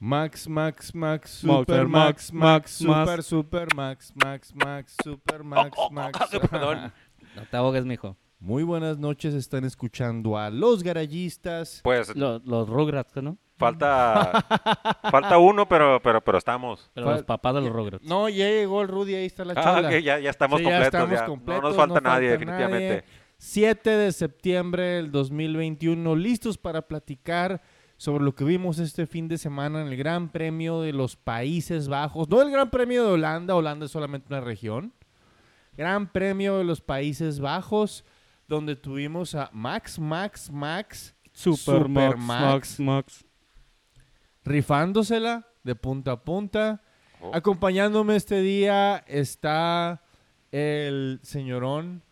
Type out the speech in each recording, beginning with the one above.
Max, Max, Max, Super Super Max, Max, Max, Max, Super, Super Max, Max, Max, Super Max, Max. Perdón. No te ahogues, mijo. Muy buenas noches, están escuchando a Los Garayistas. Pues Los, los Rugrats, ¿no? falta falta uno, pero pero pero estamos. Pero los papás de los Rugrats. No, ya llegó el Rudy, ahí está la Ah, chola. ok, ya, ya estamos Sí, ya completos. estamos ya. completos, no nos falta no nadie, falta definitivamente. nadie. 7 de septiembre del 2021, listos para platicar sobre lo que vimos este fin de semana en el Gran Premio de los Países Bajos. No el Gran Premio de Holanda, Holanda es solamente una región. Gran Premio de los Países Bajos, donde tuvimos a Max, Max, Max, Super Max. Max. rifándosela de punta a punta. Oh. Acompañándome este día está el señorón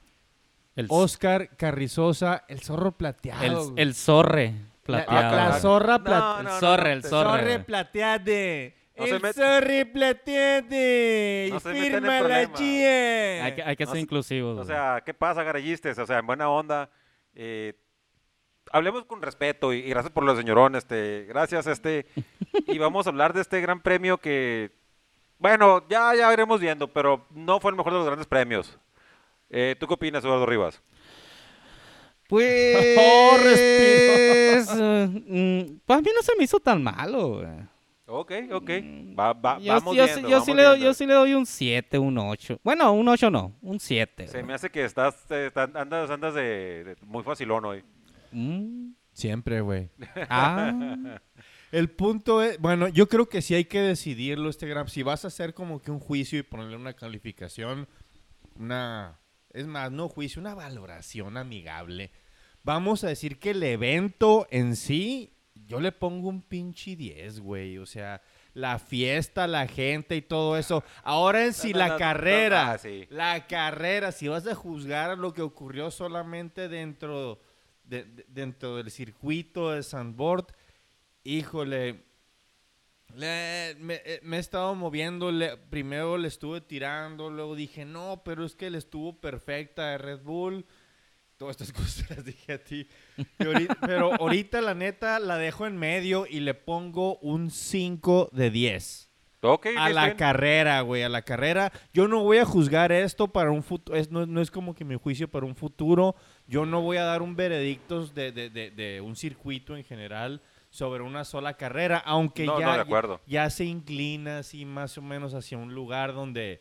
El, Oscar Carrizosa, el zorro plateado. el, el zorre plateado. la zorra No, plateada. no, el zorre, el zorre. Plateade. No el met- zorre plateade. No Firma la chie. Hay que, hay que No ser inclusivos. O sea, ¿qué pasa, garayistes? O sea, en buena onda. eh, hablemos con respeto y, y gracias por los señorón, este, gracias, este, y vamos a hablar de este gran premio que, bueno, ya, ya iremos viendo, pero no fue el mejor de los grandes premios. Eh, ¿Tú qué opinas, Eduardo Rivas? Pues. Oh, respiro. eh, mm, pues a mí no se me hizo tan malo, güey. Ok, ok, va, va- Yo, vamos yo viendo, sí- yo vamos sí le yo sí le doy un 7, un 8. Bueno, un 8 no, un 7. Se me hace que estás, eh, andas, andas de, de muy facilón hoy. Mm, Siempre, güey. ah, El punto es, bueno, yo creo que sí hay que decidirlo este gran. Si vas a hacer como que un juicio y ponerle una calificación, una, es más, no juicio, una valoración amigable. Vamos a decir que el evento en sí, yo le pongo un pinche 10, güey. O sea, la fiesta, la gente y todo eso. Ahora en sí, No, no, la no, carrera, ah, sí. la carrera, si vas a juzgar lo que ocurrió solamente dentro, de- de- dentro del circuito de Sandboard, híjole, le- me, eh, me he estado moviendo, le- primero le estuve tirando, luego dije, no, pero es que le estuvo perfecta de Red Bull. Todas estas cosas las dije a ti. Ahorita- pero ahorita la neta la dejo en medio y le pongo un 5 de 10. Ok, A la bien. carrera, güey, a la carrera. Yo no voy a juzgar esto para un futuro. Es, no, no es como que mi juicio para un futuro. Yo no voy a dar un veredicto de, de- de- de un circuito en general sobre una sola carrera, aunque No, ya, ya se inclina así más o menos hacia un lugar donde,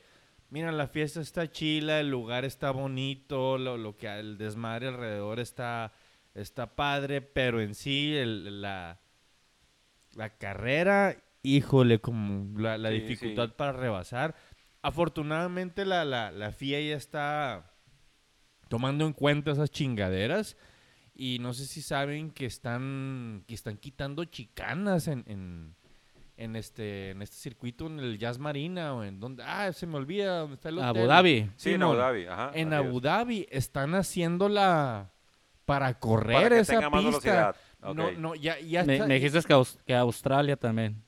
mira, la fiesta está chila, el lugar está bonito, lo, lo que el desmadre alrededor está, está padre, pero en sí el- la, la carrera, híjole, como la, la Sí, dificultad sí. para rebasar. Afortunadamente la, la, la FIA ya está tomando en cuenta esas chingaderas y no sé si saben que están, que están quitando chicanas en, en, en este, en este circuito, en el Jazz Marina o en donde, ah, se me olvida, dónde está el hotel. Abu Dhabi. Sí, en. Abu Dhabi, ajá. En. Abu Dhabi están haciéndola para correr Para que esa tenga más pista. velocidad. No, no, ya, ya Me, está- me dijiste que, Aus- que Australia también.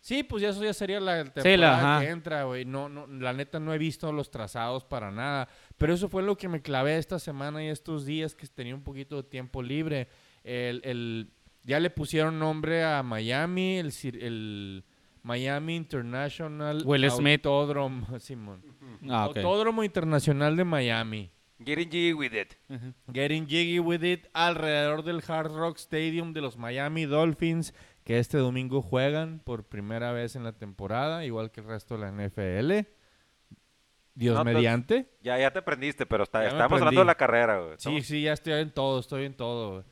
Sí, pues ya eso ya sería la la- temporada ajá. que entra, güey. No, no, la neta no he visto los trazados para nada. Pero eso fue lo que me clavé esta semana y estos días que tenía un poquito de tiempo libre. El, el- ya le pusieron nombre a Miami, el, cir- el Miami International Will Smith. Autódromo, Simón. Ah, ok. Autódromo Internacional de Miami. Getting jiggy with it. Getting jiggy with it alrededor del Hard Rock Stadium de los Miami Dolphins, que este domingo juegan por primera vez en la temporada, igual que el resto de la NFL. Dios No, entonces- mediante. Ya, ya te prendiste, pero está, estamos hablando de la carrera, güey. Sí, sí, ya estoy en todo, estoy en todo. güey.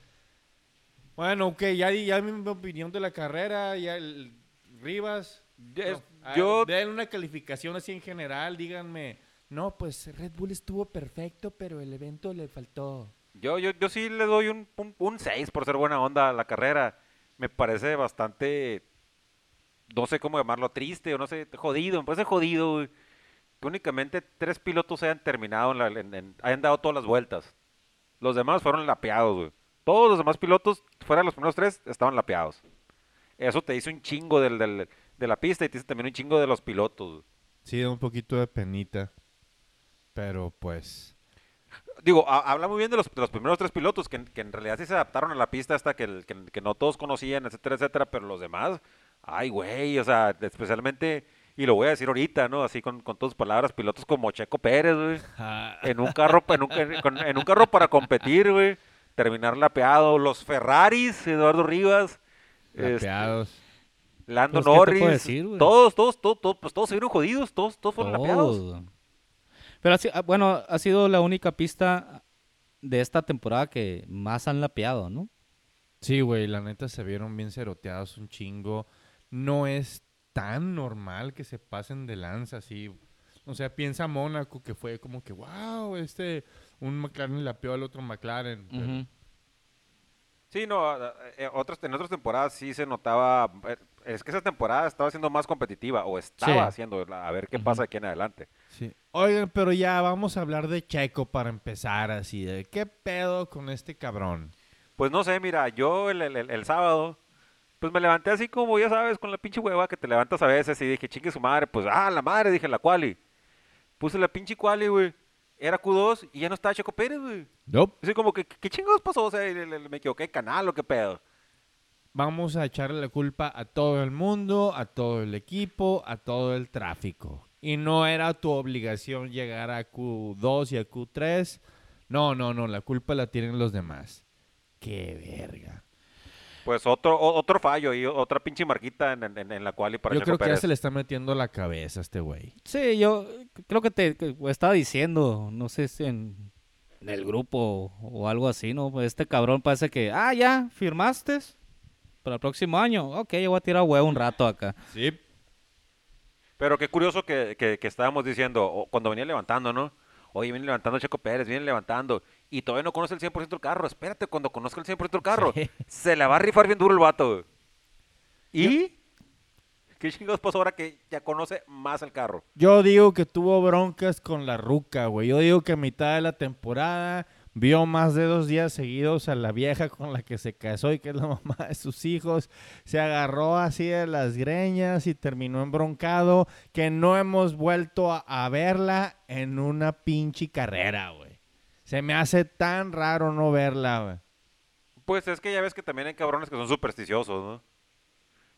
Bueno, ok, ya di ya mi opinión de la carrera, ya el Rivas. No, ah, yo, Den una calificación así en general, díganme. No, pues Red Bull estuvo perfecto, pero el evento le faltó. yo, yo, yo sí le doy un, un, un 6 por ser buena onda a la carrera. Me parece bastante, no sé cómo llamarlo, triste o no sé, jodido. Me parece jodido que únicamente tres pilotos hayan terminado, en la- en- en- hayan dado todas las vueltas. Los demás fueron lapeados, güey. Todos los demás pilotos, fuera de los primeros tres, estaban lapeados. Eso te dice un chingo del, del- de la pista y te dice también un chingo de los pilotos. Sí, da un poquito de penita. Pero pues. Digo, ha- habla muy bien de los, de los primeros tres pilotos, que, en- que en realidad sí se adaptaron a la pista hasta que, que, que no todos conocían, etcétera, etcétera, pero los demás, ay, güey, o sea, especialmente, y lo voy a decir ahorita, ¿no? Así con, con tus palabras, pilotos como Checo Pérez, güey. En un carro, en un, en un carro para competir, güey. Terminar lapeado. Los Ferraris, Eduardo Rivas. este, lapeados. Lando Pues, ¿qué te puedo Norris, decir, todos, todos, todos, todos, pues todos se vieron jodidos, todos, todos fueron lapeados. Pero así, ah, bueno, ha sido la única pista de esta temporada que más han lapeado, ¿no? Sí, güey, la neta se vieron bien ceroteados un chingo. No es tan normal que se pasen de lanza así. O sea, piensa Mónaco que fue como que, wow, este, un McLaren lapeó al otro McLaren. pero-. Sí, no, a- eh, otras, en otras temporadas sí se notaba, eh, es que esa temporada estaba siendo más competitiva, o estaba Sí. haciendo, a ver qué pasa aquí en adelante. Sí. Oigan, pero ya vamos a hablar de Checo para empezar así. De, ¿Qué pedo con este cabrón? Pues no sé, mira, yo el, el- el- el sábado, pues me levanté así como, ya sabes, con la pinche hueva que te levantas a veces y dije, chingue su madre, pues, ah, la madre, dije, la quali. Puse la pinche quali, güey. Era Q2 y ya no estaba Checo Pérez, güey. Nope. Así como que, ¿qué chingados pasó? O sea, me equivoqué canal o qué pedo. Vamos a echarle la culpa a todo el mundo, a todo el equipo, a todo el tráfico. Y no era tu obligación llegar a Q2 y a Q3. No, no, no, la culpa la tienen los demás. Qué verga. Pues otro, otro fallo y otra pinche marquita en, en- en la quali para Yo Checo creo que ya se le está metiendo la cabeza a este güey. Sí, yo creo que te que estaba diciendo, no sé si en, en el grupo o algo así, ¿no? Pues Este cabrón parece que, ah, ya, firmaste para el próximo año. Ok, yo voy a tirar huevo un rato acá. Sí. Pero qué curioso que, que- que estábamos diciendo, o cuando venía levantando, ¿no? Oye, viene levantando Checo Pérez, viene levantando. Y todavía no conoce el 100% del carro. Espérate, cuando conozca el 100% del carro, Sí. se la va a rifar bien duro el vato. ¿Y? ¿Qué chingados pasó ahora que ya conoce más el carro? Yo digo que tuvo broncas con la ruca, güey. Yo digo que a mitad de la temporada vio más de dos días seguidos a la vieja con la que se casó y que es la mamá de sus hijos. Se agarró así de las greñas y terminó embroncado. Que no hemos vuelto a, a verla en una pinche carrera, güey. Se me hace tan raro no verla, güey. Pues es que ya ves que también hay cabrones que son supersticiosos, ¿no?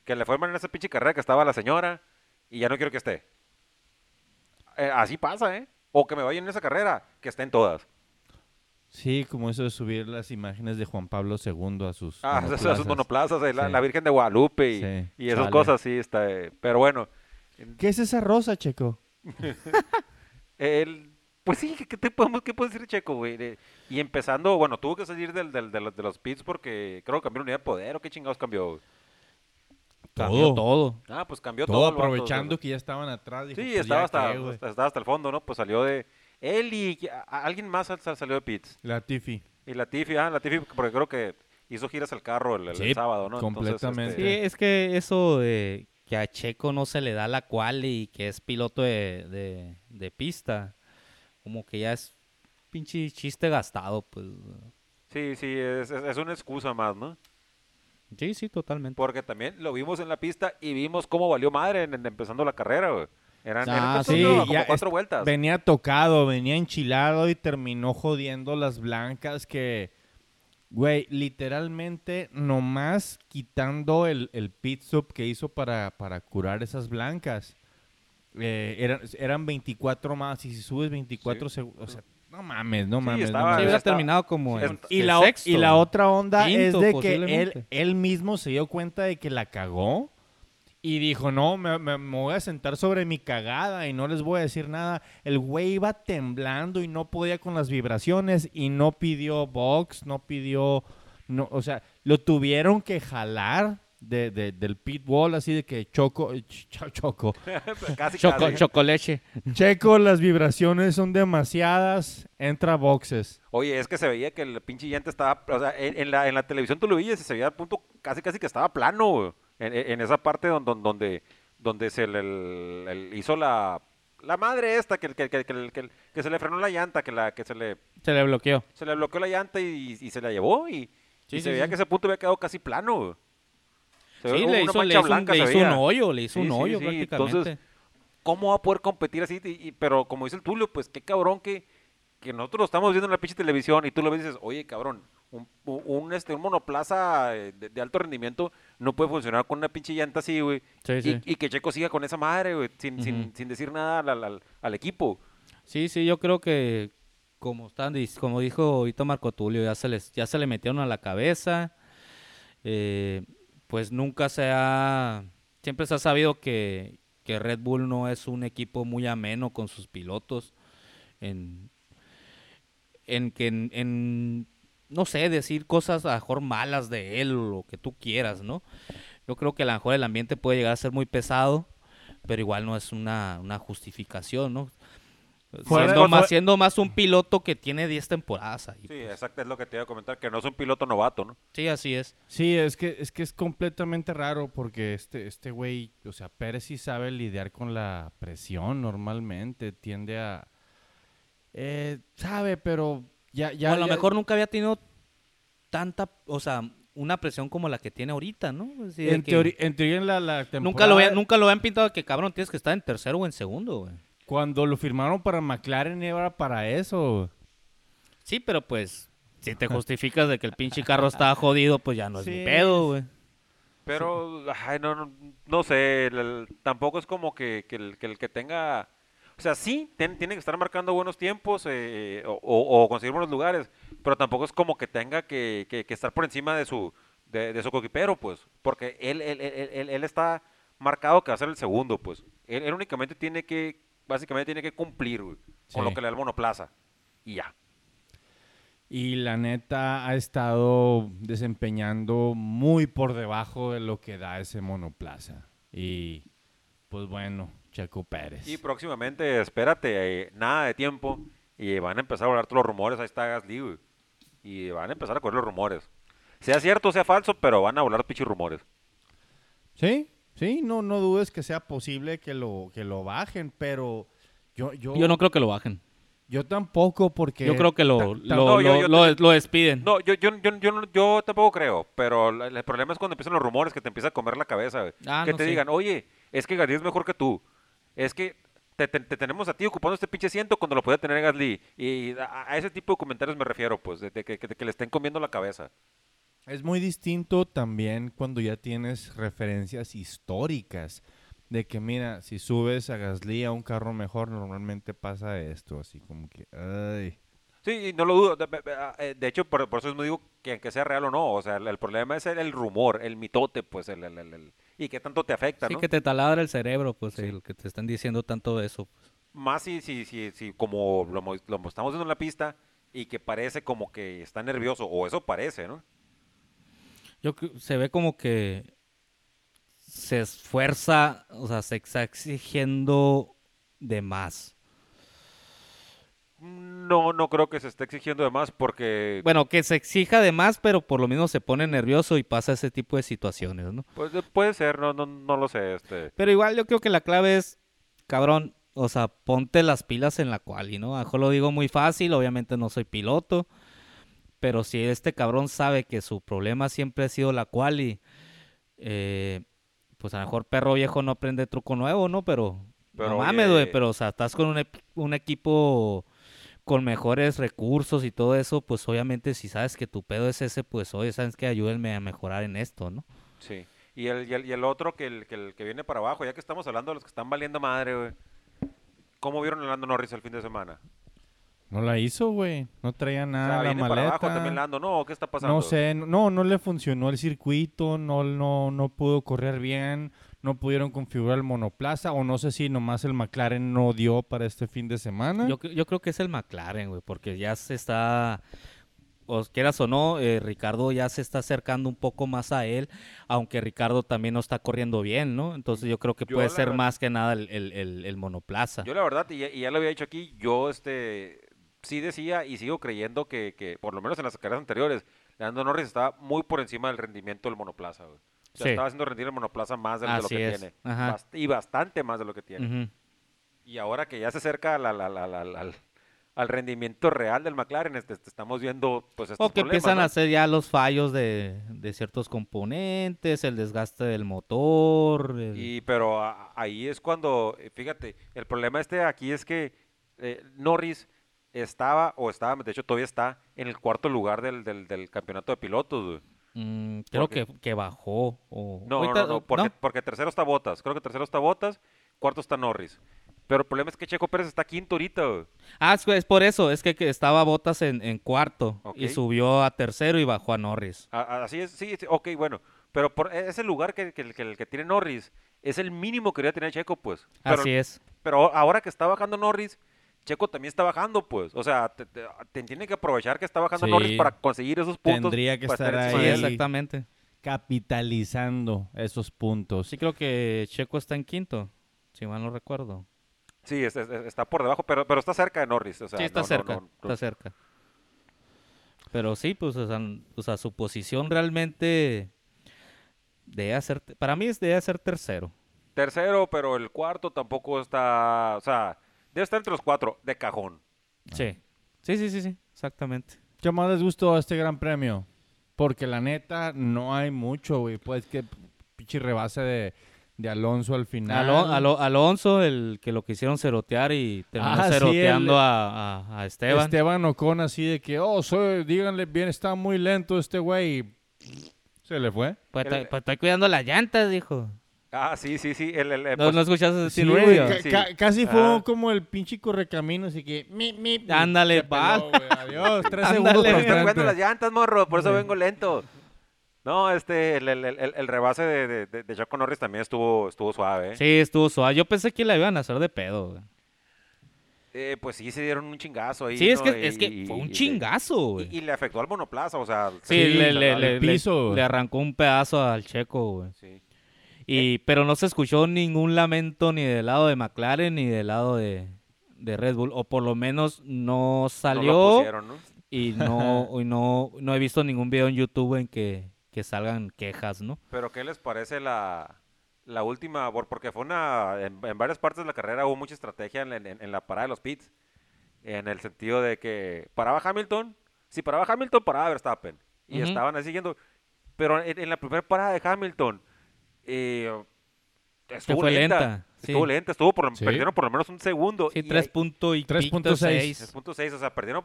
Que le forman en esa pinche carrera que estaba la señora y ya no quiero que esté. Eh, así pasa, ¿eh? O que me vayan en esa carrera, que estén todas. Sí, como eso de subir las imágenes de Juan Pablo II a sus Ah, monoplazas. sus monoplazas, eh, la, Sí. la Virgen de Guadalupe y, Sí, y esas chale. cosas, sí, está. eh, pero bueno, ¿Qué es esa rosa, Checo? el, pues sí, ¿qué, te podemos, qué puedo decir, Checo, güey? Y empezando, bueno, tuvo que salir del, del- de, los, de los pits porque creo que cambió la unidad de poder o qué chingados cambió. güey? Cambió todo. Ah, pues cambió todo. Todo vato, aprovechando que ya estaban atrás. dijo, Sí, pues, estaba hasta, hasta- estaba hasta el fondo, ¿no? Pues salió de él y a- a- alguien más sal- sal- salió de pits. La Tiffy. Y Latifi, ah, Latifi, porque creo que hizo giras al carro el, el Sí, sábado, ¿no? completamente. Sí, es que eso de que a Checo no se le da la cual y que es piloto de, de, de pista, como que ya es pinche chiste gastado, pues. sí, sí, es, es- es una excusa más, ¿no? Sí, sí, totalmente. Porque también lo vimos en la pista y vimos cómo valió madre en, en- empezando la carrera, güey. Eran, Ah, Sí, como ya cuatro vueltas. venía tocado, venía enchilado y terminó jodiendo las blancas que, güey, literalmente nomás quitando el, el pit stop que hizo para, para curar esas blancas. Eh, eran, eran 24 más y si subes 24 segundos, o sea, no mames, no Sí, mames. no estaba- Sí, mames. hubiera estaba- terminado como Y la, sexto. y la otra onda Quinto, es de que él, él mismo se dio cuenta de que la cagó y dijo, no, me, me- me voy a sentar sobre mi cagada y no les voy a decir nada. El güey iba temblando y no podía con las vibraciones y no pidió box, no pidió, no, o sea, lo tuvieron que jalar de, de- del pit wall así de que choco, ch- ch- choco. casi, Choco, casi. chocoleche. Checo, las vibraciones son demasiadas, entra boxes. Oye, es que se veía que el pinche llante estaba, o sea, en, en la, en la televisión tú lo veías y se veía a punto casi casi que estaba plano, güey. En, en- esa parte donde, donde, donde se le el- el- hizo la, la madre esta, que, que, que, que, que- que se le frenó la llanta, que, la, que se, le, Se le bloqueó. se le bloqueó la llanta y, y se la llevó y, Sí, y sí, se veía sí. que ese punto había quedado casi plano, güey. Se Sí, le hizo, le hizo, un- blanca, le se hizo un veía. hoyo, le hizo Sí, un hoyo sí, prácticamente. entonces, ¿Cómo va a poder competir así? Y- y- pero como dice el Tulio, pues qué cabrón que, que nosotros lo estamos viendo en la pinche televisión y tú lo ves y dices, oye, cabrón, Un, este, un monoplaza eh, de, de alto rendimiento no puede funcionar con una pinche llanta así, güey. Sí, y, sí. y que Checo siga con esa madre, güey, sin, sin, sin decir nada al, al- al equipo. Sí, sí, yo creo que como están, como dijo ahorita Marco Tulio, ya se les, ya se le metieron a la cabeza. eh, pues nunca se ha, siempre se ha sabido que, que Red Bull no es un equipo muy ameno con sus pilotos. En, en que en, no sé, decir cosas a lo mejor malas de él o lo que tú quieras, ¿no? Yo creo que a lo mejor el ambiente puede llegar a ser muy pesado, pero igual no es una, una justificación, ¿no? Siendo más, siendo más un piloto que tiene 10 temporadas ahí. Sí, pues. exacto, es lo que te iba a comentar, que no es un piloto novato, ¿no? Sí, así es. Sí, es que, es que es completamente raro porque este, este güey, o sea, Pérez sí sabe lidiar con la presión normalmente, tiende a... Eh, sabe, pero ya... ya O a lo ya- mejor nunca había tenido tanta, o sea, una presión como la que tiene ahorita, ¿no? Así de En, que teoría, en teoría en la, la temporada... nunca lo, habían, nunca lo habían pintado que cabrón, tienes que estar en tercero o en segundo, güey. Cuando lo firmaron para McLaren era para eso. Sí, pero pues, si te justificas de que el pinche carro estaba jodido, pues ya no es Sí, mi pedo, güey. Pero, ay, no, no, no sé, el- el- tampoco es como que, que el, que el que tenga... O sea, sí, ten- tiene que estar marcando buenos tiempos eh, o, o- o conseguir buenos lugares, pero tampoco es como que tenga que, que- que estar por encima de su de, de su coquipero, pues, porque él, él, él, él- él está marcado que va a ser el segundo, pues. Él, él únicamente tiene que, básicamente tiene que cumplir güey, con lo que le da el monoplaza y ya. Y la neta ha estado desempeñando muy por debajo de lo que da ese monoplaza. Y pues bueno, Checo Pérez. Y próximamente, espérate, eh, nada de tiempo y van a empezar a hablar todos los rumores. Ahí está Gasly, güey. Y van a empezar a correr los rumores. Sea cierto sea falso, pero van a hablar pichis rumores. Sí, sí, no, no dudes que sea posible que lo, que lo bajen, pero yo, yo, Yo no creo que lo bajen. yo tampoco porque... Yo creo que lo, ta- lo, ta- no, yo- lo- yo lo- te- lo despiden. No, yo, yo, yo, yo, no- yo tampoco creo, pero la- el problema es cuando empiezan los rumores que te empieza a comer la cabeza, güey. Ah, que no, te digan, oye, es que Gasly es mejor que tú. Es que te, te- te tenemos a ti ocupando este pinche asiento cuando lo podía tener Gasly. Y a, a ese tipo de comentarios me refiero, pues, de, de que, de que le estén comiendo la cabeza. Es muy distinto también cuando ya tienes referencias históricas de que mira, si subes a Gasly a un carro mejor, normalmente pasa esto, así como que, ay. Sí, no lo dudo. De, de- hecho, por, por eso mismo digo que aunque sea real o no, o sea, el, el problema es el, el rumor, el mitote, pues, el, el- el- el- y qué tanto te afecta, Sí, ¿no? que te taladra el cerebro, pues, Sí. el que te están diciendo tanto de eso. pues. Más si, si, si, si como lo, lo estamos viendo en la pista y que parece como que está nervioso, o eso parece, ¿no? Yo se ve como que se esfuerza, o sea, se está exigiendo de más. No, no creo que se esté exigiendo de más porque Bueno, que se exija de más, pero por lo mismo se pone nervioso y pasa ese tipo de situaciones, ¿no? pues, eh, puede ser, no, no, no lo sé. Este. Pero igual yo creo que la clave es, cabrón, o sea, ponte las pilas en la quali, ¿no? Mejor lo digo muy fácil, obviamente no soy piloto, pero si este cabrón sabe que su problema siempre ha sido la quali, eh, pues a lo mejor perro viejo no aprende truco nuevo, ¿no? Pero, Pero, no mames, güey, pero o sea, estás con un, equipo con mejores recursos y todo eso, pues obviamente si sabes que tu pedo es ese, pues oye, sabes que ayúdenme a mejorar en esto, ¿no? Sí. Y el, y el, y el otro que el, que el que viene para abajo, ya que estamos hablando de los que están valiendo madre, güey. ¿Cómo vieron a Lando Norris el fin de semana? No la hizo, güey. No traía O nada sea, en la viene para abajo maleta. también Lando, ¿no? ¿Qué está pasando? No sé, no, no le funcionó el circuito, no, no, no pudo correr bien, no pudieron configurar el monoplaza, o no sé si nomás el McLaren no dio para este fin de semana. Yo, yo creo que es el McLaren, güey, porque ya se está, o quieras o no, eh, Ricardo ya se está acercando un poco más a él, aunque Ricardo también no está corriendo bien, ¿no? Entonces yo creo que Yo puede ser verdad- más que nada el, el- el- el monoplaza. Yo la verdad, y ya, y ya lo había dicho aquí, yo este sí decía y sigo creyendo que, que por lo menos en las carreras anteriores, Lando Norris estaba muy por encima del rendimiento del monoplaza, güey. O sea, Sí. estaba haciendo rendir el monoplaza más de, de lo que es, tiene. Bast- y bastante más de lo que tiene. Y ahora que ya se acerca al, al- al- al- al- rendimiento real del McLaren, este, este, estamos viendo pues estos O que problemas, empiezan ¿no? a hacer ya los fallos de, de ciertos componentes, el desgaste del motor. el- Y pero a- ahí es cuando, eh, fíjate, el problema este aquí es que eh, Norris estaba, o estaba, de hecho todavía está, en el cuarto lugar del, del, del campeonato de pilotos, güey. Mm, creo Porque- que, que bajó. O... No, ahorita- no, no, porque, porque tercero está Botas. Creo que tercero está Botas, cuarto está Norris. Pero el problema es que Checo Pérez está quinto ahorita, güey. Ah, es, por eso, es que, estaba Botas en, en cuarto y subió a tercero y bajó a Norris. A- a- Así es, sí, sí, ok, bueno. Pero por ese lugar que, que, que el que tiene Norris es el mínimo que debería tener Checo, pues. Pero, Así es. pero ahora que está bajando Norris, Checo también está bajando, pues. O sea, te, te- te tiene que aprovechar que está bajando Sí. Norris para conseguir esos puntos. Tendría que para estar Sí, ahí. exactamente. Capitalizando esos puntos. Sí creo que Checo está en quinto, si mal no recuerdo. Sí, es- es- es- está por debajo, pero, pero está cerca de Norris. O sea, sí, está no- cerca, no- no- está cerca. Pero sí, pues, o sea, n- o sea, su posición realmente debe ser, para mí es debe ser tercero. Tercero, pero el cuarto tampoco está. O sea, debe estar entre los cuatro, de cajón. Sí. Sí, sí, sí, sí, exactamente. ¿Qué más les gustó este gran premio? Porque la neta no hay mucho, güey. Pues que pinche rebase de, de Alonso al final. Alo- Alo- Alonso, el que lo quisieron cerotear y terminó Ah, sí, ceroteando el- a, a- a Esteban. Esteban Ocon así de que, oh, soy, díganle bien, está muy lento este güey. y Se le fue. Pues, pues estoy cuidando las llantas, dijo. Ah, sí, sí, sí. El, el- el- ¿No, pues, no escuchaste Sí, Radio? ca- Sí. ca- casi fue como el pinche correcamino, así que... mi, mi, mi. Ándale, va. güey, Adiós, tres Ándale. segundos estoy las llantas, morro, por eso Sí. vengo lento. No, este, el, el, el, el rebase de, de, de, de Checo Norris también estuvo, estuvo suave. ¿eh? Sí, estuvo suave. Yo pensé que la iban a hacer de pedo. güey. Eh, pues sí, se dieron un chingazo ahí. Sí, es ¿no? que, es que fue un y- chingazo, güey. Y, y le afectó al monoplaza, o sea. Sí, Sí, le, le, piso, le arrancó un pedazo al checo, güey. Sí. Y, pero no se escuchó ningún lamento ni del lado de McLaren ni del lado de, de Red Bull. O por lo menos no No salió lo pusieron, ¿no? y, no, y no, no he visto ningún video en YouTube en que, que salgan quejas, ¿no? Pero ¿qué les parece la, la última? por- Porque fue una, en, en varias partes de la carrera hubo mucha estrategia en, en- en la parada de los pits. En el sentido de que paraba Hamilton, si paraba Hamilton, paraba Verstappen. Y estaban ahí siguiendo. Pero en la primera parada de Hamilton, eh, estuvo fue lenta. lenta, Estuvo sí. lenta, estuvo por, lo- Sí. perdieron por lo menos un segundo. Sí, y 3 ahí- punto y 3.6. 3.6, o sea, perdieron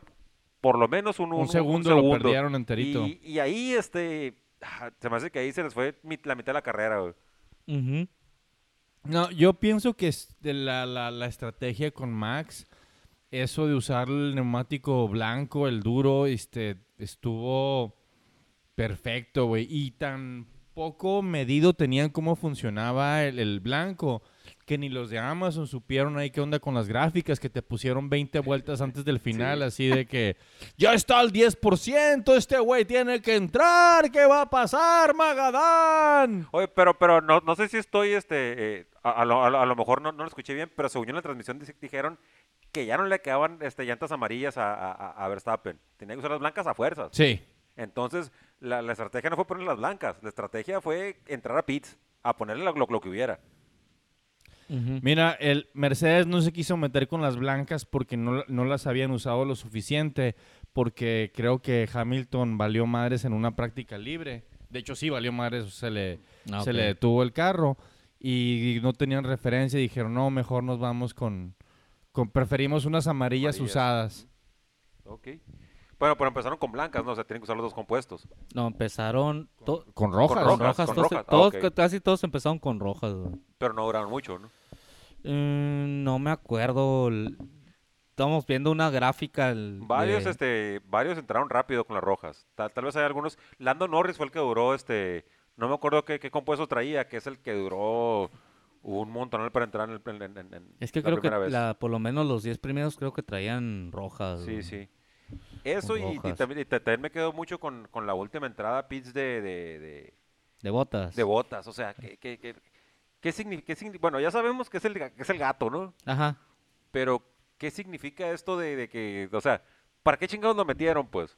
por lo menos un, Un segundo lo perdieron enterito. Y, y ahí, este, ah, se me hace que ahí se les fue la mitad de la carrera, güey. No, yo pienso que es de la, la, la estrategia con Max, eso de usar el neumático blanco, el duro, este, estuvo perfecto, güey. Y tan poco medido tenían cómo funcionaba el, el blanco, que ni los de Amazon supieron ahí qué onda con las gráficas, que te pusieron 20 vueltas antes del final, Sí. así de que ya está al 10%, este güey tiene que entrar, ¿qué va a pasar, Magadán? Oye, pero, pero no, no sé si estoy, este, eh, a, a lo, a lo- mejor no, no lo escuché bien, pero según yo en la transmisión dijeron que ya no le quedaban este, llantas amarillas a- a Verstappen. Tenía que usar las blancas a fuerzas. Sí. Entonces, la, la estrategia no fue poner las blancas, la estrategia fue entrar a pits, a ponerle lo, lo- lo que hubiera. Mira, el Mercedes no se quiso meter con las blancas porque no, no las habían usado lo suficiente, porque creo que Hamilton valió madres en una práctica libre. De hecho, sí valió madres, se le, Ah, se le detuvo el carro y no tenían referencia y dijeron, no, mejor nos vamos con, con preferimos unas amarillas, Amarillas. usadas. Ok. Bueno, pero empezaron con blancas, ¿no? O sea, tienen que usar los dos compuestos. No, empezaron to- Con rojas. con rojas, con todos, rojas. Ah, todos-. Casi todos empezaron con rojas. güey. Pero no duraron mucho, ¿no? Mm, no me acuerdo. Estamos viendo una gráfica. el- Varios, de- este, varios entraron rápido con las rojas. Tal, tal vez hay algunos. Lando Norris fue el que duró, este, no me acuerdo qué, qué compuesto traía, que es el que duró un montón para entrar en, el- en- en- en Es que la creo que vez. la- por lo menos los 10 primeros creo que traían rojas. Sí, güey. sí. Eso y, también, y también me quedo mucho con, con la última entrada a pits de, de, de, De botas. de botas. O sea, ¿qué, qué, qué, qué signi- qué signi- bueno, ya sabemos que es, el, que es el gato, ¿no? Ajá. Pero, ¿qué significa esto de, de que, o sea, ¿para qué chingados lo metieron, pues?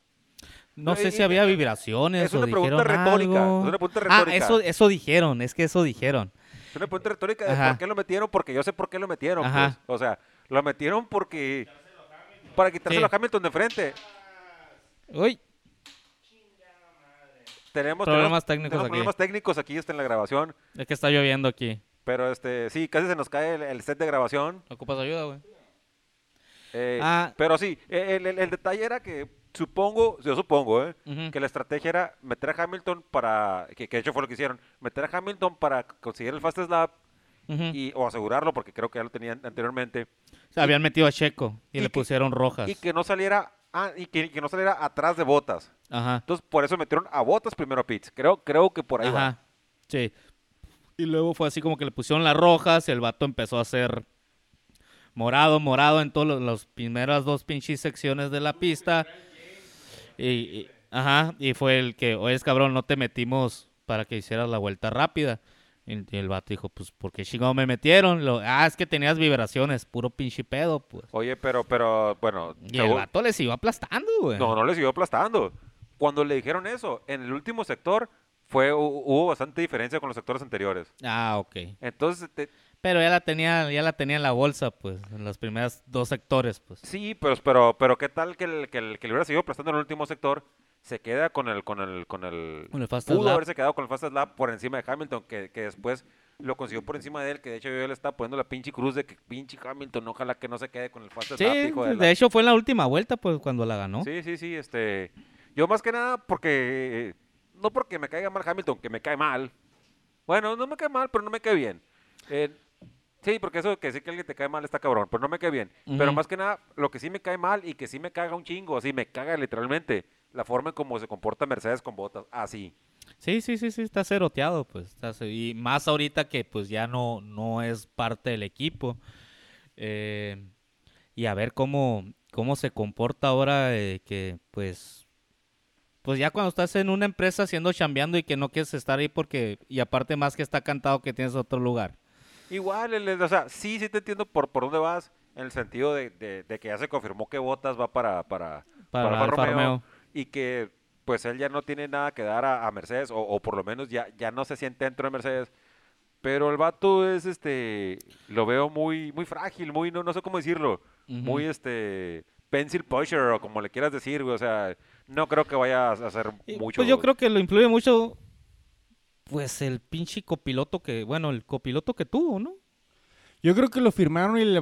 No No, sé y- si había vibraciones es o una pregunta dijeron retórica, algo. es una pregunta Ah, eso, eso dijeron, es que eso dijeron. Es una pregunta retórica de Ajá. por qué lo metieron, porque yo sé por qué lo metieron, Ajá. pues. O sea, lo metieron porque... Para quitárselo Sí. a Hamilton de frente. Uy, Tenemos Problemas tenemos- técnicos tenemos aquí. problemas técnicos aquí está en la grabación. es que está lloviendo aquí. Pero este, sí, casi se nos cae el, el set de grabación. ¿Ocupas ayuda, güey? Eh, Ah. Pero sí, el, el- el detalle era que supongo, yo supongo, ¿eh? Ujú. que la estrategia era meter a Hamilton para, que, que de hecho fue lo que hicieron, meter a Hamilton para conseguir el fast slap Ujú. y, o asegurarlo, porque creo que ya lo tenían anteriormente, O sea, habían metido a Checo y, y le que- pusieron rojas. y que no saliera, ah, y que, que no saliera atrás de botas. Ajá. Entonces, por eso metieron a botas primero a Pitts. Creo, creo que por ahí va. Ajá. Sí. Y luego fue así como que le pusieron las rojas y el vato empezó a hacer morado, morado en todas las primeras dos pinches secciones de la pista. Y, y- ajá, y fue el que, oye, cabrón, no te metimos para que hicieras la vuelta rápida. Y, el vato dijo, pues, ¿por qué chingado me metieron? Lo, ah, es que tenías vibraciones, puro pinche pedo, pues. Oye, pero, pero, bueno. Y el vato les iba aplastando, güey. No, no le siguió aplastando. Cuando le dijeron eso, en el último sector, fue, hu- hubo bastante diferencia con los sectores anteriores. Ah, ok. Entonces, te- Pero ya la tenía, ya la tenía en la bolsa, pues, en los primeros dos sectores, pues. sí, pero, pero, pero ¿qué tal que el, que el que le hubiera seguido aplastando en el último sector se queda con el, con el, con el, Con el pudo lap. haberse quedado con el fast lap por encima de Hamilton, que, que después lo consiguió por encima de él, que de hecho yo le estaba poniendo la pinche cruz de que pinche Hamilton, ojalá que no se quede con el fast Sí, lap, hijo de de, hecho fue en la última vuelta, pues, cuando la ganó. Sí, sí, sí, este, yo más que nada porque, no porque me caiga mal Hamilton, que me cae mal. Bueno, no me cae mal, pero no me cae bien. Eh, sí, porque eso de que sí que alguien te cae mal está cabrón, pero no me cae bien. Pero más que nada, lo que sí me cae mal y que sí me caga un chingo, así me caga literalmente, la forma en cómo se comporta Mercedes con botas, así. Sí, sí, sí, sí, está ceroteado, pues. está y más ahorita que, pues, ya no, no es parte del equipo. Eh, y a ver cómo, cómo se comporta ahora eh, que, pues, pues ya cuando estás en una empresa haciendo chambeando y que no quieres estar ahí porque, y aparte más que está cantado que tienes otro lugar. Igual, el- o sea, sí, sí te entiendo por, por dónde vas, en el sentido de, de- de que ya se confirmó que Botas va para, para, Para Alfa Romeo. Y que pues él ya no tiene nada que dar a, a Mercedes, o, o por lo menos ya, ya no se siente dentro de Mercedes. Pero el vato es, este, lo veo muy, muy frágil, muy, no, no sé cómo decirlo, muy, este, pencil pusher, o como le quieras decir, o sea, no creo que vaya a hacer mucho. Pues yo creo que lo influye mucho, pues el pinche copiloto que, bueno, el copiloto que tuvo, ¿no? Yo creo que lo firmaron y le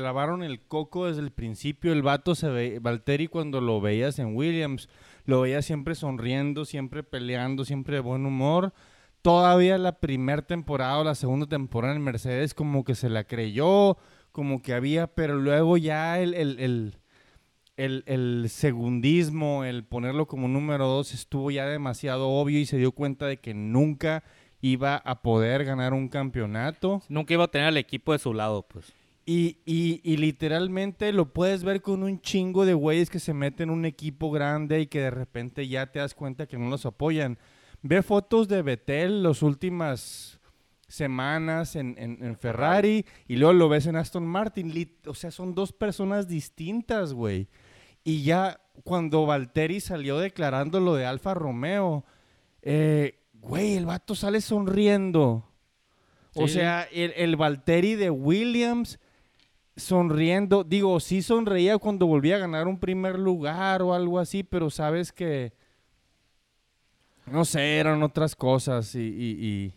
lavaron, el coco desde el principio. El vato se ve, Valtteri cuando lo veías en Williams, lo veías siempre sonriendo, siempre peleando, siempre de buen humor. Todavía la primera temporada o la segunda temporada en Mercedes como que se la creyó, como que había, pero luego ya el, el, el, el- el segundismo, el ponerlo como número dos estuvo ya demasiado obvio y se dio cuenta de que nunca iba a poder ganar un campeonato. Nunca iba a tener al equipo de su lado, pues. Y, y, y literalmente lo puedes ver con un chingo de güeyes que se meten en un equipo grande y que de repente ya te das cuenta que no los apoyan. Ve fotos de Betel las últimas semanas en, en- en Ferrari y luego lo ves en Aston Martin. O sea, son dos personas distintas, güey. Y ya cuando Valtteri salió declarando lo de Alfa Romeo, eh, güey, el vato sale sonriendo. O sea, el, el Valtteri de Williams sonriendo. Digo, sí sonreía cuando volvía a ganar un primer lugar o algo así, pero sabes que. No sé, eran otras cosas y. y- y-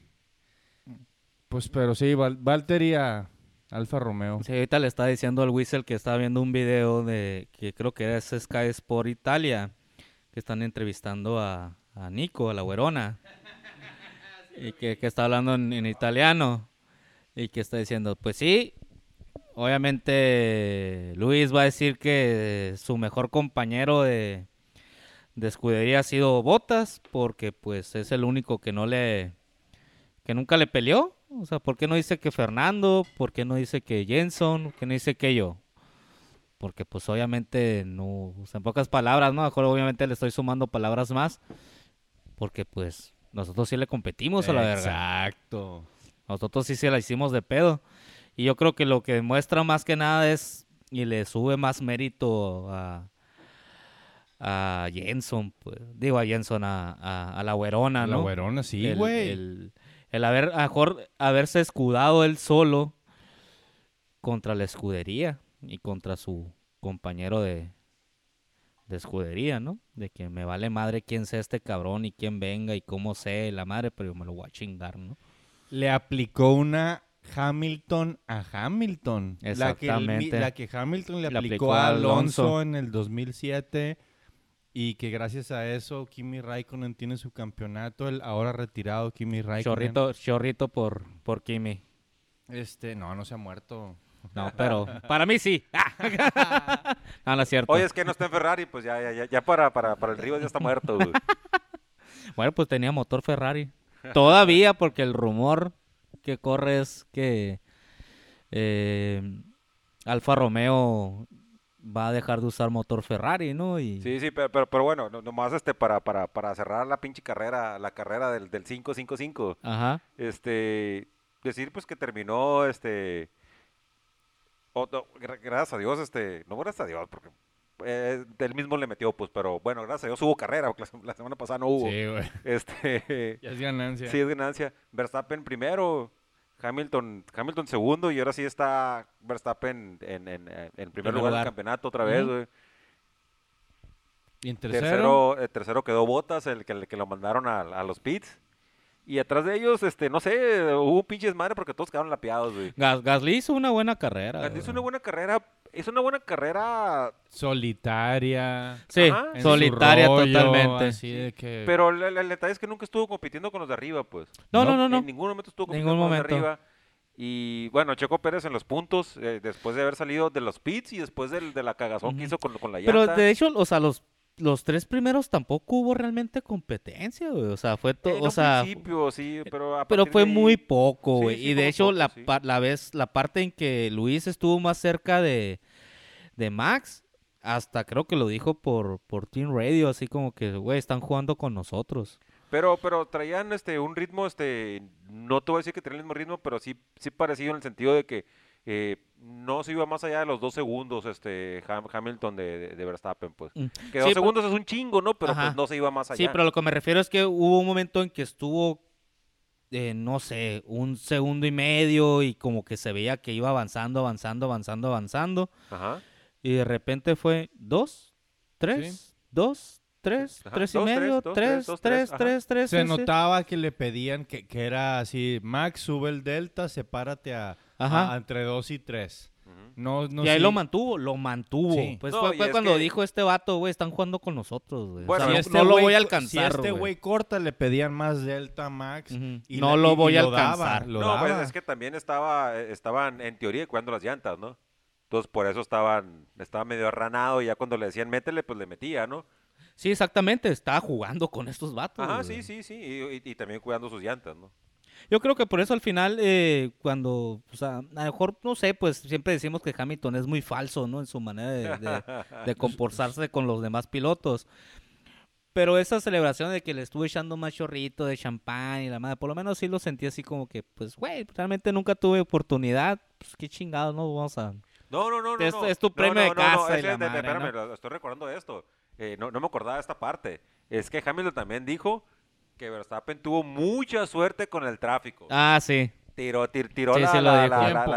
pues, pero sí, Val- Valtteri a Alfa Romeo. Sí, ahorita le está diciendo al Whistle que estaba viendo un video de que creo que es Sky Sport Italia, que están entrevistando a, a Nico, a la güerona, y que, está hablando en, italiano, y que está diciendo, pues sí, obviamente Luis va a decir que su mejor compañero de, de escudería ha sido Botas, porque pues es el único que no le, que nunca le peleó. O sea, ¿por qué no dice que Fernando? ¿Por qué no dice que Jenson? ¿Por qué no dice que yo? Porque pues obviamente no, o sea, en pocas palabras, ¿no? Mejor obviamente le estoy sumando palabras más. Porque pues nosotros sí le competimos a la verga. Exacto. Nosotros sí se la hicimos de pedo. Y yo creo que lo que demuestra más que nada es, y le sube más mérito a, a Jenson, pues. Digo a Jenson, a, a, a la güerona, La ¿no? güerona, sí, el, güey. el, el haber, a mejor haberse escudado él solo contra la escudería y contra su compañero de, de escudería, ¿no? De que me vale madre quién sea este cabrón y quién venga y cómo sé la madre, pero yo me lo voy a chingar, ¿no? Le aplicó una Hamilton a Hamilton. La que, el Exactamente. la que Hamilton le Le aplicó, a Alonso, Alonso. en el 2007 y que gracias a eso Kimi Raikkonen tiene su campeonato, el ahora retirado Kimi Raikkonen. Chorrito, chorrito por, por Kimi. Este, no, no se ha muerto. No, pero para mí sí. no, no es cierto. Oye, es que no está en Ferrari, pues ya, ya, ya, para, para, para el Rivas ya está muerto, güey. Bueno, pues tenía motor Ferrari. Todavía, porque el rumor que corre es que eh, Alfa Romeo va a dejar de usar motor Ferrari, ¿no? Y Sí, sí, pero, pero, pero bueno, no- nomás este para, para, para cerrar la pinche carrera, la carrera del, del 555, Ajá. este, decir pues que terminó, este, o- no, gra- gracias a Dios, este, no gracias a Dios, porque eh, él mismo le metió, pues, pero bueno, gracias a Dios hubo carrera, porque la, se- la semana pasada no hubo. Sí, güey. Este, Ya es ganancia. sí es ganancia. Verstappen primero, Hamilton, Hamilton segundo y ahora sí está Verstappen en, en, en- en primer lugar del campeonato otra vez, güey. Y en tercero, Tercero, eh, tercero quedó Botas, el que, el que lo mandaron a, a los pits. Y atrás de ellos, este, no sé, hubo pinches madre porque todos quedaron lapeados, güey. Gas- Gasly hizo una buena carrera. Gasly hizo una buena carrera, es una buena carrera, solitaria. Sí, Ajá. solitaria rollo, totalmente. Así de que... pero el, el- el detalle es que nunca estuvo compitiendo con los de arriba, pues. No, No, no, no, no. En ningún momento estuvo compitiendo Ningún con los de momento. arriba. Y bueno, Checo Pérez en los puntos, eh, después de haber salido de los pits y después del, de la cagazón que Ujú. hizo con, con la llanta. Pero de hecho, o sea, los, los tres primeros tampoco hubo realmente competencia, güey. O sea, fue todo, En o sea, principio, sí, pero a pero fue ahí- muy poco, güey. sí, y de hecho, poco, la, sí. la vez, la parte en que Luis estuvo más cerca de, de Max, hasta creo que lo dijo por, por Team Radio, así como que, güey, están jugando con nosotros. Pero, pero traían este un ritmo, este, no te voy a decir que tenían el mismo ritmo, pero sí, sí parecido en el sentido de que eh, no se iba más allá de los dos segundos, este, Ham- Hamilton de, de- Verstappen, pues. Mm. Que dos Sí, segundos es un chingo, ¿no? Pero Ajá. pues no se iba más allá. Sí, pero lo que me refiero es que hubo un momento en que estuvo, eh, no sé, un segundo y medio y como que se veía que iba avanzando, avanzando, avanzando, avanzando. Ajá. Y de repente fue dos, tres, dos, tres, Ajá, tres y dos, tres, medio, dos, tres, tres, dos, tres, tres, ajá. tres, tres. Se sí, sí. notaba que le pedían que, que era así, Max, sube el delta, sepárate a, Ajá. a- entre 2 y 3. Ujú. No, no y ahí sí- lo mantuvo, lo mantuvo. Sí. Pues No, fue, cuando que- dijo este vato, güey, están jugando con nosotros, güey. O Bueno, sea, si no, este no lo güey voy a alcanzar, Si este güey. corta, le pedían más delta Max. Y No la- lo y- y voy a lo daba, alcanzar. lo No, pues es que también estaba, eh, estaban en teoría cuidando las llantas, ¿no? Entonces por eso estaban, estaba medio arranado y ya cuando le decían métele, pues le metía, ¿no? Sí, exactamente, estaba jugando con estos vatos. Ajá, güey. sí, sí, sí. Y, y- y también cuidando sus llantas, ¿no? Yo creo que por eso al final, eh, cuando, o sea, a lo mejor, no sé, pues siempre decimos que Hamilton es muy falso, ¿no? En su manera de, de- de comportarse con los demás pilotos. Pero esa celebración de que le estuve echando más chorrito de champán y la madre, por lo menos sí lo sentí así como que, pues, güey, realmente nunca tuve oportunidad. Pues qué chingados, ¿no? Vamos a... No, no, no, no. Es- no. es tu premio no, de no, casa es- la de- madre, espérame, ¿no? lo- estoy recordando esto. Eh, no, no me acordaba de esta parte. Es que Hamilton también dijo que Verstappen tuvo mucha suerte con el tráfico. Ah, sí. Tiró, tir- tiró Sí, la, sí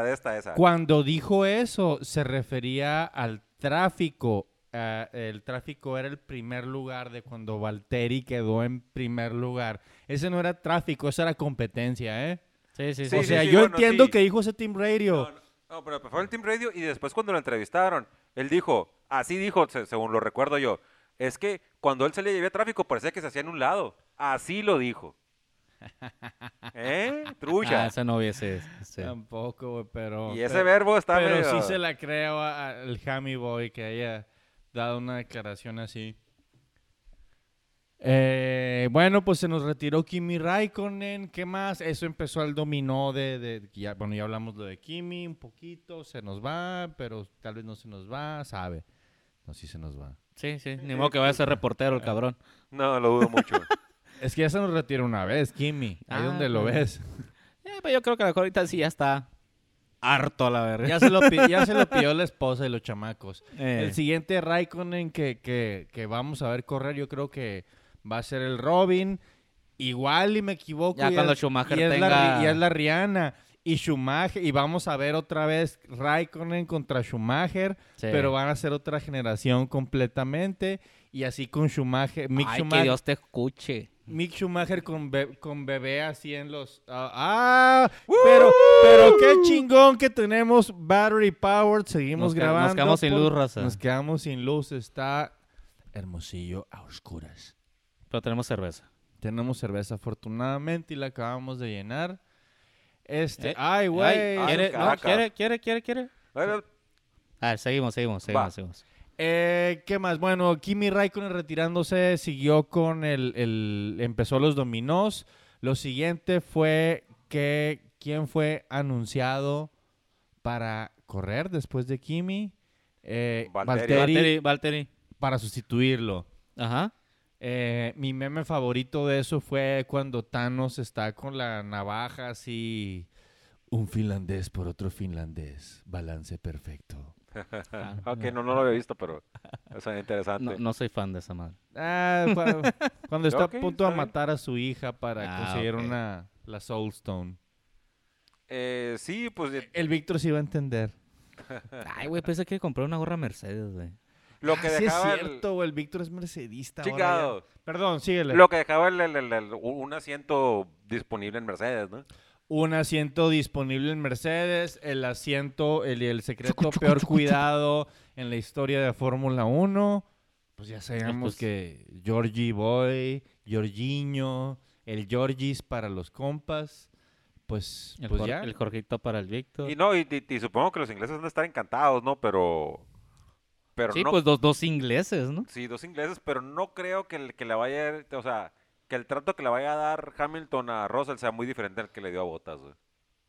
de esta, esa. Cuando dijo eso, se refería al tráfico. Ah, el tráfico era el primer lugar de cuando Valtteri quedó en primer lugar. Ese no era tráfico, eso era competencia, ¿eh? Sí, sí, sí. O sí, sea, sí, yo bueno, entiendo sí. que dijo ese Team Radio. No, no, no, pero fue el Team Radio y después cuando lo entrevistaron, él dijo, así dijo, se- según lo recuerdo yo, es que cuando él salía y había tráfico parecía que se hacía en un lado. Así lo dijo. ¿Eh? Trucha. Ah, ese no hubiese... sí. Tampoco, güey, pero... y ese pero- verbo está Pero medio... sí se la creo al Hammy Boy que haya dado una declaración así. Eh, bueno, pues se nos retiró Kimi Raikkonen. ¿Qué más? Eso empezó el dominó de, de- ya, bueno, ya hablamos lo de Kimi un poquito. Se nos va, pero tal vez no se nos va, sabe. No, sí se nos va. Sí, sí. Ni modo que vaya a ser reportero el cabrón. No, lo dudo mucho. Es que ya se nos retiró una vez, Kimi. Ahí Ah, donde lo ves. Eh, pero yo creo que a lo mejor ahorita sí ya está harto a la verga. Ya se lo, ya se lo pidió la esposa y los chamacos. Eh, El siguiente Raikkonen que, que, que vamos a ver correr, yo creo que va a ser el Robin. Igual y me equivoco. Ya y cuando es- Schumacher y es, la, tenga- Ri- y es la Rihanna. Y Schumacher, y vamos a ver otra vez Raikkonen contra Schumacher, sí. pero van a ser otra generación completamente. Y así con Schumacher, Mick Ay, que Schumacher, Dios te escuche. Mick Schumacher con, be- con bebé así en los... ah, ah, pero, pero qué chingón que tenemos battery powered, seguimos Nos que- nos grabando. quedamos sin luz, raza. Nos quedamos sin luz, está hermosillo a oscuras. Pero tenemos cerveza. Tenemos cerveza afortunadamente y la acabamos de llenar. Este, Eh, ay, güey. ay, ¿Quiere, no, quiere, quiere, quiere, quiere? A ver, seguimos, seguimos, seguimos, seguimos. Eh, ¿Qué más? Bueno, Kimi Raikkonen retirándose, siguió con el, el- empezó los dominós. Lo siguiente fue que quién fue anunciado para correr después de Kimi, eh, Valtteri. Valtteri, para sustituirlo. Ajá. Eh, mi meme favorito de eso fue cuando Thanos está con la navaja así. Un finlandés por otro finlandés. Balance perfecto. Ok, no, no lo había visto, pero eso es interesante. No, no soy fan de esa madre. Ah, cu- cuando está a punto de matar a su hija para Ah, conseguir una la Soul Stone. Eh, sí, pues eh, El Víctor sí va a entender. Ay, güey, pensé que compré una gorra Mercedes, güey. lo que Ah, sí es dejaba el- cierto, güey, el Víctor es mercedista. Chingado. Perdón, síguele. Lo que dejaba el, el- el- el- un asiento disponible en Mercedes, ¿no? Un asiento disponible en Mercedes, el asiento, el, el secreto peor cuidado en la historia de Fórmula 1. Pues ya sabemos pues- que Georgie Boy, Jorginho, el Georgis para los compas. Pues, El, pues ya. el Jorgito para el Víctor. Y no, y, y- y supongo que los ingleses van a estar encantados, ¿no? Pero. Pero Sí, no. pues dos, dos ingleses, ¿no? Sí, dos ingleses, pero no creo que, el- que le vaya. O sea, que el trato que le vaya a dar Hamilton a Russell sea muy diferente al que le dio a Bottas, güey.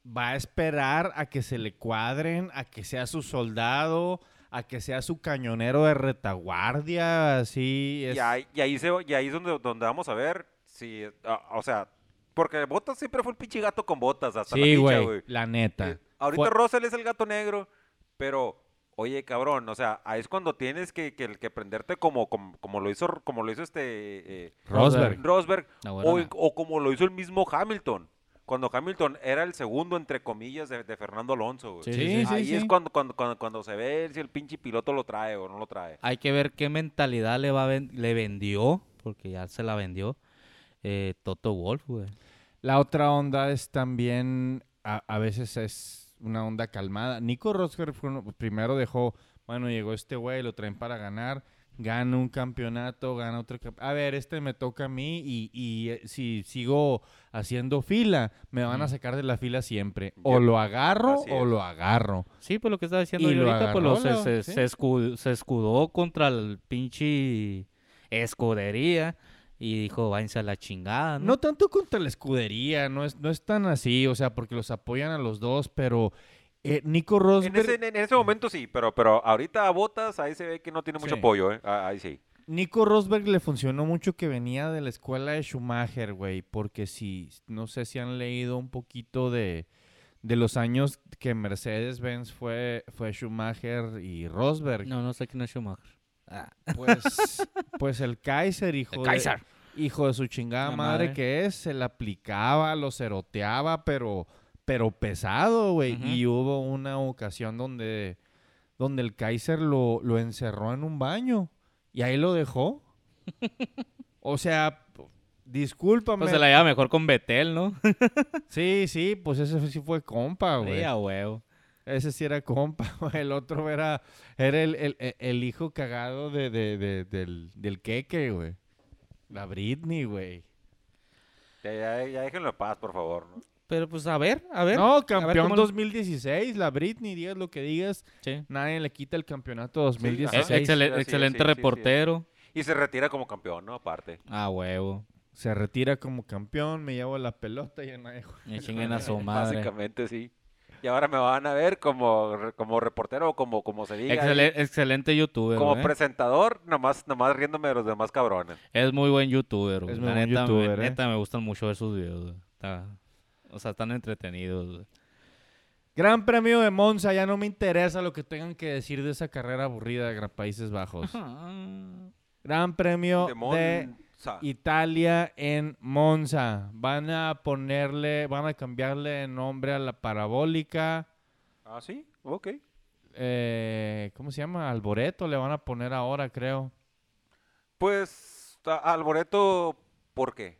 Va a esperar a que se le cuadren, a que sea su soldado, a que sea su cañonero de retaguardia, así. Es... Y ahí, y ahí, se, y ahí es donde, donde vamos a ver si. ah, o sea, porque Bottas siempre fue el pinche gato con botas hasta la Sí, ficha, güey, güey. la neta. Eh, Ahorita Fue- Russell es el gato negro, pero oye, cabrón, o sea, ahí es cuando tienes que, que, que prenderte como, como, como lo hizo como lo hizo este eh, Rosberg. Rosberg o, o como lo hizo el mismo Hamilton. Cuando Hamilton era el segundo, entre comillas, de, de Fernando Alonso. güey. Sí, Sí. Ahí es cuando, cuando, cuando, cuando se ve si el pinche piloto lo trae o no lo trae. Hay que ver qué mentalidad le va a ven- le vendió, porque ya se la vendió, eh, Toto Wolf, güey. La otra onda es también, a, a veces es una onda calmada. Nico Rosberg primero dejó, bueno, llegó este güey, lo traen para ganar, gana un campeonato, gana otro campeonato. A ver, este me toca a mí y, y, eh, si sigo haciendo fila, me van a sacar de la fila siempre. O lo agarro o lo agarro. Sí, pues lo que estaba diciendo Y yo lo ahorita, pues lo- agarró, se, lo- se- sí. se escudó, se escudó contra el pinche escudería y dijo, váyanse a la chingada, ¿no? No tanto contra la escudería, no es, no es tan así, o sea, porque los apoyan a los dos, pero eh, Nico En Rosberg... ese, en ese momento sí, pero, pero ahorita a Botas ahí se ve que no tiene mucho Sí. apoyo, ¿eh? Ah, Ahí sí. Nico Rosberg le funcionó mucho que venía de la escuela de Schumacher, güey, porque si, no sé si han leído un poquito de, de los años que Mercedes-Benz fue, fue Schumacher y Rosberg. No, no sé quién es Schumacher. Ah, Pues, pues el Kaiser, hijo, el de, Kaiser. hijo de su chingada madre, madre. que es, se la aplicaba, lo ceroteaba, pero, pero pesado, güey. Y hubo una ocasión donde, donde el Kaiser lo, lo encerró en un baño y ahí lo dejó. o sea, discúlpame. Pues se la lleva mejor con Betel, ¿no? Sí, sí, pues ese sí fue compa, güey. Sí, a huevo. Ese sí era compa, güey. El otro era, era el, el- el- el hijo cagado de, de- de- del, del queque, güey. La Britney, güey. Ya, ya, ya déjenlo en paz, por favor. ¿no? Pero pues a ver, a ver. No, ver campeón le- 2016, la Britney, digas lo que digas. Sí. Nadie le quita el campeonato ajá. 2016. Eh, excele- Sí, sí, excelente sí, sí, sí. reportero. Y se retira como campeón, ¿no? Aparte. A huevo. Se retira como campeón, me llevo la pelota y ya nadie juega. Y chinguen a su madre. Básicamente, sí. Y ahora me van a ver como, como reportero o como, como se diga. excelente youtuber. como güey. presentador, nomás, nomás riéndome de los demás cabrones. Es muy buen youtuber. güey. Es La muy buen neta, me- youtuber, ¿eh? neta me gustan mucho ver sus videos. güey. Está- o sea, están entretenidos. güey. Gran premio de Monza, ya no me interesa lo que tengan que decir de esa carrera aburrida de Países Bajos. Gran premio De de Monza. Italia en Monza. Van a ponerle, van a cambiarle de nombre a la parabólica. Ah, sí, ok. eh, ¿Cómo se llama? Alboreto le van a poner ahora, creo. Pues, Alboreto, ¿por qué?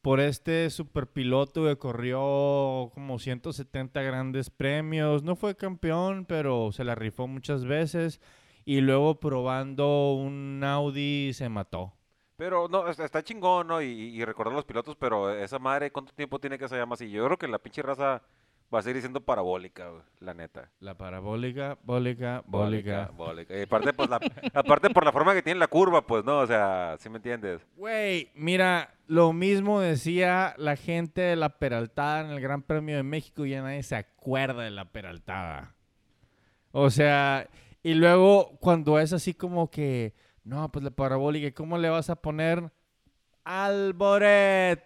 Por este superpiloto que corrió como 170 grandes premios. No fue campeón, pero se la rifó muchas veces. Y luego probando un Audi se mató. Pero no, es- está chingón, ¿no? Y, y recordar los pilotos, pero esa madre, ¿cuánto tiempo tiene que se llama así? Yo creo que la pinche raza va a seguir siendo parabólica, güey, la neta. La parabólica, bólica, bólica. Bólica. Y aparte, pues, la, aparte por la forma que tiene la curva, pues, ¿no? O sea, ¿sí me entiendes? Güey, mira, lo mismo decía la gente de la Peraltada en el Gran Premio de México y ya nadie se acuerda de la Peraltada. O sea, y luego cuando es así como que, no, pues la parabólica, ¿cómo le vas a poner Alboreto?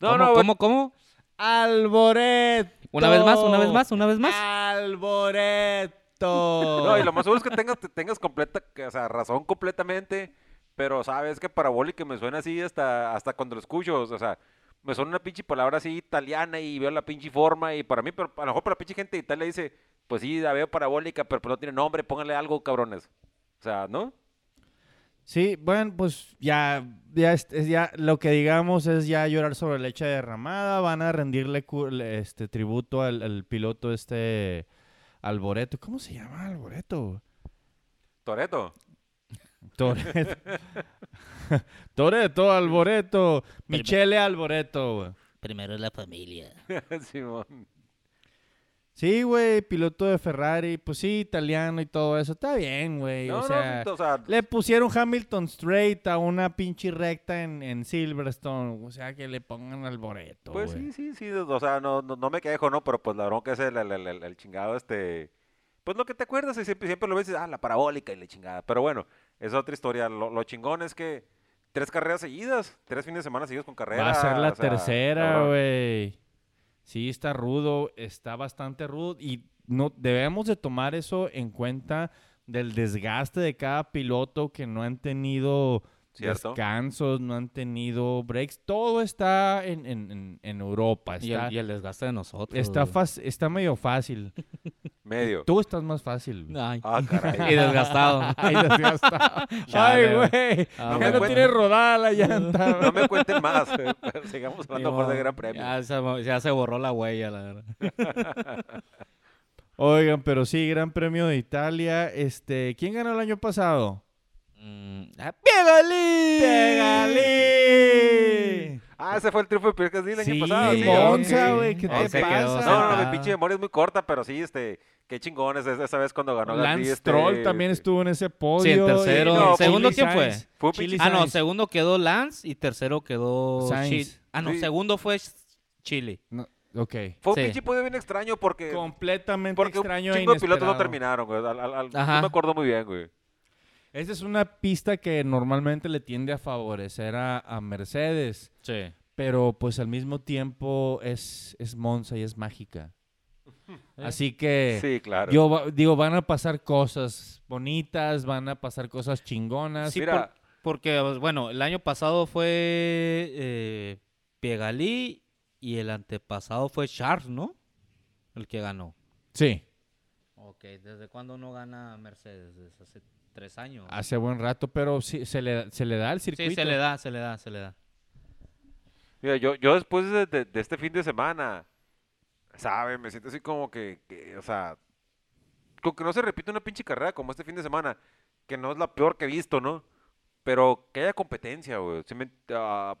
No, ¿Cómo, no, güey. cómo, cómo? Alboreto. Una vez más, una vez más, una vez más. Alboreto. No, y lo más seguro es que tengas, te tengas completa, que, o sea, razón completamente, pero sabes que parabólica me suena así hasta, hasta cuando lo escucho, o sea, me suena una pinche palabra así italiana y veo la pinche forma y para mí, pero a lo mejor para la pinche gente de Italia dice, pues sí, la veo parabólica, pero, pues no tiene nombre, pónganle algo, cabrones. O sea, ¿no? Sí, bueno, pues ya, ya, es- es ya lo que digamos es ya llorar sobre leche derramada. Van a rendirle este tributo al, al piloto este Alboreto. ¿Cómo se llama Alboreto? Toreto. Toreto. Toreto, Alboreto. Michele Alboreto. Primero la familia. Simón. Sí, güey, piloto de Ferrari. Pues sí, italiano y todo eso. Está bien, güey. No, o no, sea, o sea, Le pusieron Hamilton Straight a una pinche recta en, en Silverstone. O sea, que le pongan Alboreto. Pues sí, sí, sí, o sea, no, no, no me quejo, ¿no? Pero pues la bronca es el, el, el- el- chingado, este... Pues lo que te acuerdas y siempre, siempre lo ves, ah, la parabólica y la chingada. Pero bueno, es otra historia. Lo, lo chingón es que tres carreras seguidas, tres fines de semana seguidos con carrera. Va a ser la o sea, tercera, güey. Sí, está rudo, está bastante rudo y no debemos de tomar eso en cuenta del desgaste de cada piloto que no han tenido Cierto. descansos, no han tenido breaks. Todo está en, en- en- Europa. Y el, y el desgaste de nosotros. está, está medio fácil. Medio. Tú estás más fácil. Ay. Ah, caray. Y desgastado. Ay, desgastado. Chale, Ay, güey. Ah, ya no tiene rodada la llanta. No me cuenten más. Sigamos hablando mejor de. Gran Premio. Ya se, ya se borró la huella, la verdad. Oigan, pero sí, Gran Premio de Italia. Este, ¿quién ganó el año pasado? Mm, ah, ¡Pegalí! ¡Pegalí! Ah, ese fue el triunfo de Pierre Gasly el año pasado. Sí, Monza, güey, ¿qué te quedó? No, no, mi pinche memoria es muy corta, pero sí, este, qué chingones es esa vez cuando ganó Gasly, Lance este, Stroll también estuvo en ese podio. Sí, en tercero. y- ¿En Chili segundo quién fue? Fue Ah, no, segundo quedó Lance y tercero quedó Sainz. Chile. Ah, no, Sí. segundo fue Chile. No, ok. Fue un Sí. pinche podio bien extraño porque, Completamente porque extraño un e chingo de pilotos no terminaron, güey. Al- al- al- Ajá. no me acuerdo muy bien, güey. Esta es una pista que normalmente le tiende a favorecer a, a Mercedes, Sí. pero pues al mismo tiempo es, es Monza y es mágica. Así que Sí, claro. yo digo, van a pasar cosas bonitas, van a pasar cosas chingonas. Sí, Mira, Porque, pues, bueno, el año pasado fue eh, Piegalí y el antepasado fue Charles, ¿no? El que ganó. Sí, Ok, ¿desde cuándo no gana Mercedes? Desde hace tres años. hace buen rato, pero sí, se le, se le da el circuito. sí, se le da, se le da, se le da. Mira, yo, yo después de, de- de este fin de semana, ¿sabe? Me siento así como que, que, o sea, como que no se repite una pinche carrera como este fin de semana, que no es la peor que he visto, ¿no? Pero que haya competencia, güey. Me- ah,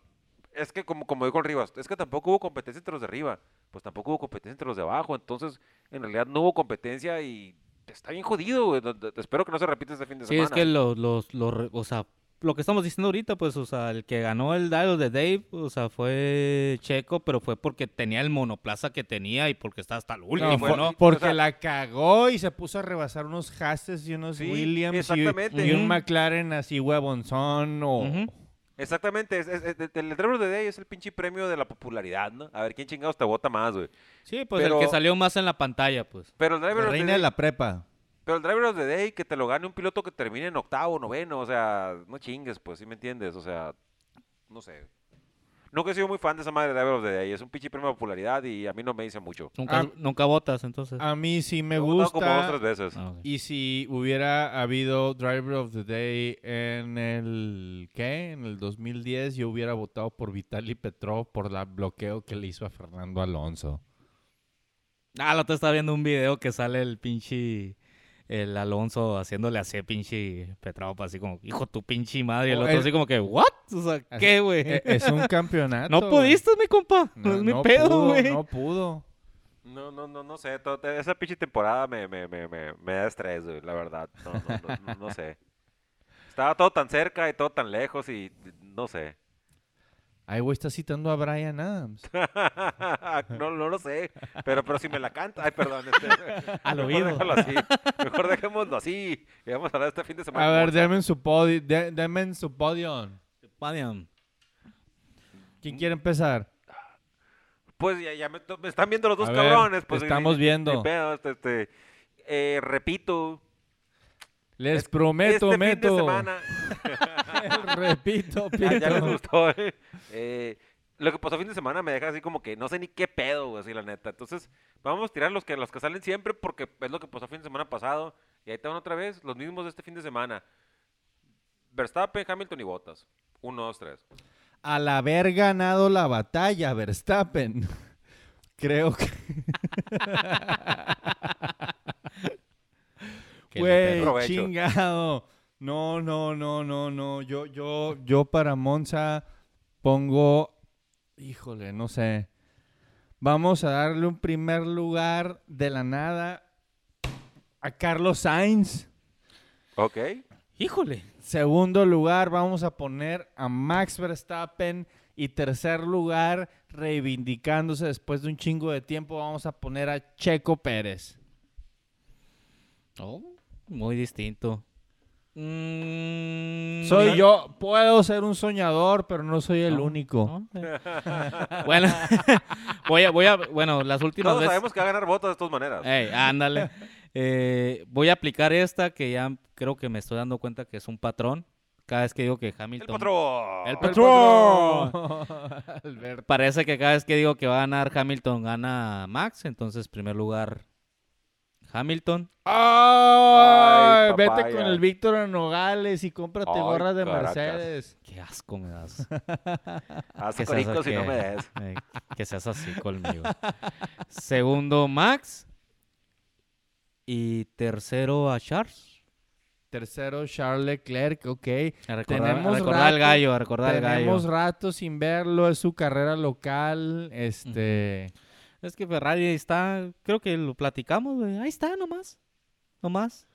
es que, como, como dijo el Rivas, es que tampoco hubo competencia entre los de arriba, pues tampoco hubo competencia entre los de abajo, entonces, en realidad no hubo competencia y está bien jodido, güey. Espero que no se repita este fin de Sí, semana. es que los, los, los, o sea, lo que estamos diciendo ahorita, pues, o sea, el que ganó el Dial de Dave, o sea, fue Checo, pero fue porque tenía el monoplaza que tenía y porque está hasta el último, No, fue- ¿no? Porque O sea- la cagó y se puso a rebasar unos Hasses y unos Sí, Williams y, exactamente. y un. McLaren así huevonzón o... Ujú. Exactamente, es, es- es- el Driver de Day es el pinche premio de la popularidad, ¿no? A ver quién chingados te vota más, güey. Sí, pues Pero- el que salió más en la pantalla, pues. Pero el Driver La of the reina Day, de la prepa. pero el Driver of the Day que te lo gane un piloto que termine en octavo, noveno, o sea, no chingues, pues, ¿sí me entiendes? O sea, no sé. Nunca he sido muy fan de esa madre de Driver of the Day. Es un pinche premio de popularidad y a mí no me dice mucho. Nunca, Ah. nunca votas, entonces. A mí sí me He votado como dos gusta. tres veces. Ah. Y si hubiera habido Driver of the Day en el ¿qué? En el 2010, yo hubiera votado por Vitaly Petrov por el bloqueo que le hizo a Fernando Alonso. Ah, la otra estaba viendo un video que sale el pinche. El Alonso haciéndole así pinche Petrova, así como, hijo tu pinche madre. Y el Oh, otro el- así como que, ¿what? O sea, ¿qué, güey? E- es un campeonato. no pudiste, mi compa. No, es mi pedo, güey. No pudo. No, no, no, no sé. to- te- esa pinche temporada me, me, me, me, me da estrés, güey, la verdad. No, no, no, no, no sé. Estaba todo tan cerca y todo tan lejos y no sé. Ay, güey, está citando a Brian Adams. no, no lo sé. Pero, pero si me la canta. Ay, perdón. Este, Al mejor oído. déjalo así. Mejor dejémoslo así. Y vamos a hablar este fin de semana. A ver, denme en su podio. de- denme en su podio. ¿Quién quiere empezar? Pues ya, ya me, me están viendo los dos A ver, cabrones. Pues, estamos viendo. pedo, este, este, eh, repito. Les es- prometo, este fin de meto. semana. Repito, Ya, ya les gustó, eh. Eh, lo que pasó fin de semana me deja así como que no sé ni qué pedo, güey, así la neta. Entonces, vamos a tirar los que, los que salen siempre porque es lo que pasó fin de semana pasado. Y ahí están otra vez, los mismos de este fin de semana. Verstappen, Hamilton y Bottas. Uno, dos, tres. Al haber ganado la batalla, Verstappen. Creo que. Que Güey, chingado. No, no, no, no, no. Yo, yo, yo para Monza pongo. Híjole, no sé. Vamos a darle un primer lugar de la nada a Carlos Sainz. Ok. Híjole. Segundo lugar, vamos a poner a Max Verstappen. Y tercer lugar, reivindicándose después de un chingo de tiempo, vamos a poner a Checo Pérez. Oh, muy distinto. Mm, Soy yo, puedo ser un soñador, pero no soy el No, único. no, eh. bueno, voy a, voy a, bueno, las últimas Todos veces. sabemos que va a ganar Bottas de todas maneras. Ey, ándale. Eh, voy a aplicar esta que ya creo que me estoy dando cuenta que es un patrón. Cada vez que digo que el Hamilton. patrón. El ¡El patrón. patrón! Alberto. Parece que cada vez que digo que va a ganar Hamilton gana Max. Entonces, primer lugar, Hamilton. ¡Ay! Ay, Vete con el Víctor en Nogales y cómprate Ay, gorras de Caracas. Mercedes. Qué asco me das. Haz Que y no me des. eh, que seas así conmigo. Segundo, Max. Y tercero a Charles. Tercero, Charles Leclerc, ok. A recordar, a Tenemos recordar rato- gallo, a recordar al gallo. Tenemos rato sin verlo, es su carrera local, este... Es que Ferrari está, creo que lo platicamos, güey. Ahí está, nomás. Nomás.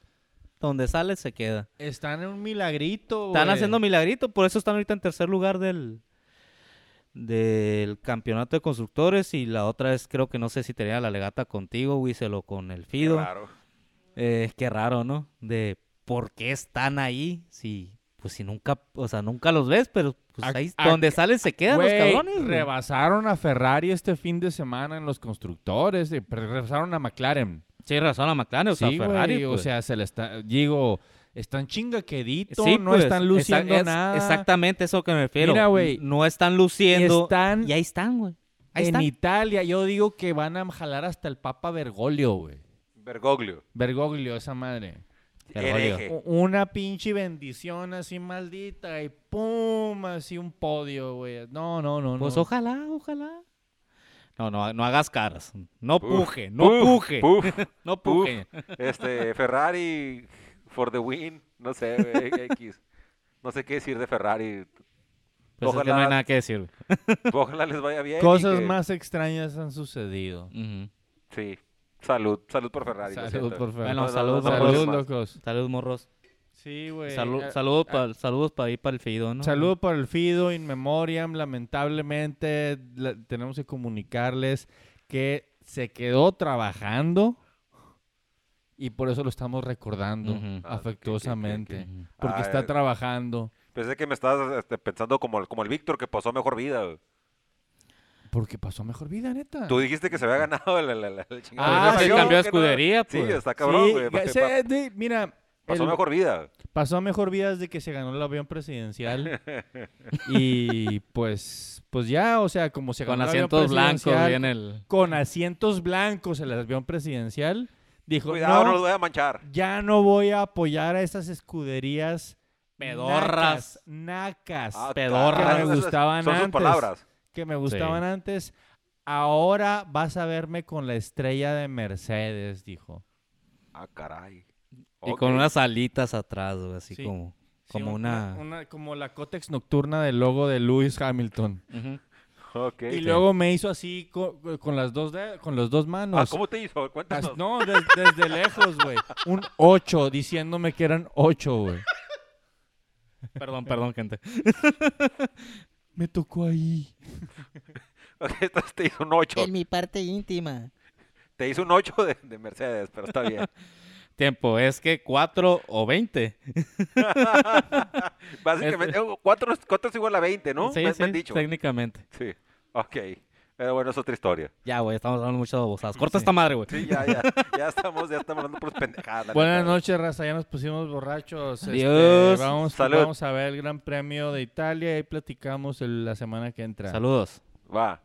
Donde sale se queda. Están en un milagrito, Están güey. haciendo milagrito, por eso están ahorita en tercer lugar del del campeonato de constructores y la otra es creo que no sé si tenía la legata contigo, Wíselo con el Fido. Claro. Eh, qué raro, ¿no? De por qué están ahí si pues si nunca, o sea, nunca los ves, pero pues ahí donde salen se quedan los cabrones. rebasaron a Ferrari este fin de semana en los constructores, eh, pero rebasaron a McLaren. Sí, razón a McLaren, o sea, sí, Ferrari. o pues. sea, se le está, digo, están chingaqueditos, Sí, no pues, están exa- luciendo es nada. Exactamente eso que me refiero. Mira, güey, No están luciendo. están y ahí están, güey. Ahí en están. Italia, yo digo que van a jalar hasta el Papa Bergoglio, güey. Bergoglio. Bergoglio, esa madre. Hereje. Una pinche bendición así maldita y pum, así un podio, güey. No, no, no, Pues no. ojalá, ojalá. No, no, no hagas caras. No Puf, puje, no puf, puje. puf, no puf. puje. Este, Ferrari for the win. No sé, güey, X. No sé qué decir de Ferrari. Pues es que no hay Ojalá- nada que decir. Ojalá les vaya bien. Cosas que- más extrañas han sucedido. Sí. Salud. Salud por Ferrari. Salud, por favor. Bueno, No, no, salud, salud. locos. Salud, morros. Sí, güey. Salud, Eh, salud ah, pa- saludos para ir para el Fido, ¿no? Saludo por el Fido, in memoriam. Lamentablemente la- tenemos que comunicarles que se quedó trabajando y por eso lo estamos recordando. Ah, afectuosamente. Porque Ah, está eh. trabajando. Pensé que me estabas este, pensando como, el- como el Víctor que pasó mejor vida. güey. Porque pasó mejor vida, neta. Tú dijiste que se había ganado el, el, el- el chingado. Ah, sí, creo cambió de escudería, Sí, pues. está cabrón, Sí, güey. se- de- mira, Pasó el- mejor vida. Pasó a mejor vida desde que se ganó el avión presidencial. y pues, pues ya, o sea, como se ganó Con el avión asientos blancos presidencial, el... Con asientos blancos el avión presidencial. Dijo, Cuidado, no, no, los voy a manchar. ya no voy a apoyar a esas escuderías Pedorras. nacas, nacas, Ah, pedorras. caray, Que me esas gustaban Son sus antes. palabras. Que me gustaban antes. Ahora vas a verme con la estrella de Mercedes, dijo. Ah, caray. Y con unas alitas atrás, güey, así Sí. como, como un- una... una- Como la cótex nocturna del logo de Lewis Hamilton. Y luego me hizo así co- con, las dos de- con las dos manos. Ah, ¿cómo te hizo? Cuéntanos. No, des- desde lejos, güey. Un 8, diciéndome que eran 8, güey. Perdón, perdón, gente. Me tocó ahí. Entonces te hizo un 8. mi parte íntima. Te hizo un 8 de, de Mercedes, pero está bien. Tiempo, es que 4 o 20. Básicamente, 4 es igual a 20, ¿no? Sí, me, me sí, han dicho. técnicamente. Sí, ok. Pero bueno, es otra historia. Ya, güey, estamos hablando mucho de bobadas. Corta Sí. esta madre, güey. Sí, ya, ya. Ya estamos, ya estamos hablando por pendejadas. Buenas noches, raza. Ya nos pusimos borrachos. Este, Adiós. vamos, Salud. vamos a ver el Gran Premio de Italia y platicamos el- la semana que entra. Saludos. Va.